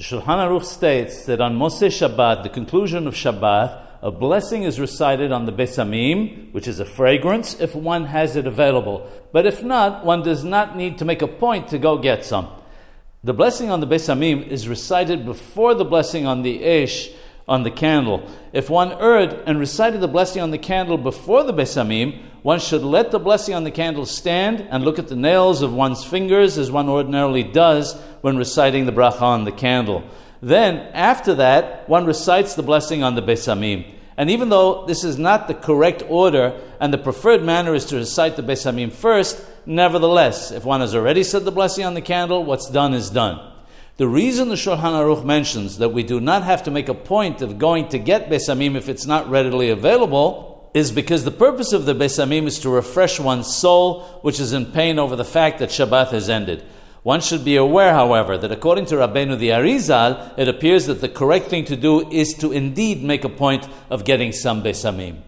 The Shulchan Aruch states that on Motzei Shabbat, the conclusion of Shabbat, a blessing is recited on the Besamim, which is a fragrance, if one has it available. But if not, one does not need to make a point to go get some. The blessing on the Besamim is recited before the blessing on the Esh, on the candle. If one erred and recited the blessing on the candle before the Besamim, one should let the blessing on the candle stand and look at the nails of one's fingers as one ordinarily does when reciting the bracha on the candle. Then, after that, one recites the blessing on the Besamim. And even though this is not the correct order and the preferred manner is to recite the Besamim first, nevertheless, if one has already said the blessing on the candle, what's done is done. The reason the Shulchan Aruch mentions that we do not have to make a point of going to get Besamim if it's not readily available is because the purpose of the Besamim is to refresh one's soul, which is in pain over the fact that Shabbat has ended. One should be aware, however, that according to Rabbeinu the Arizal, it appears that the correct thing to do is to indeed make a point of getting some besamim.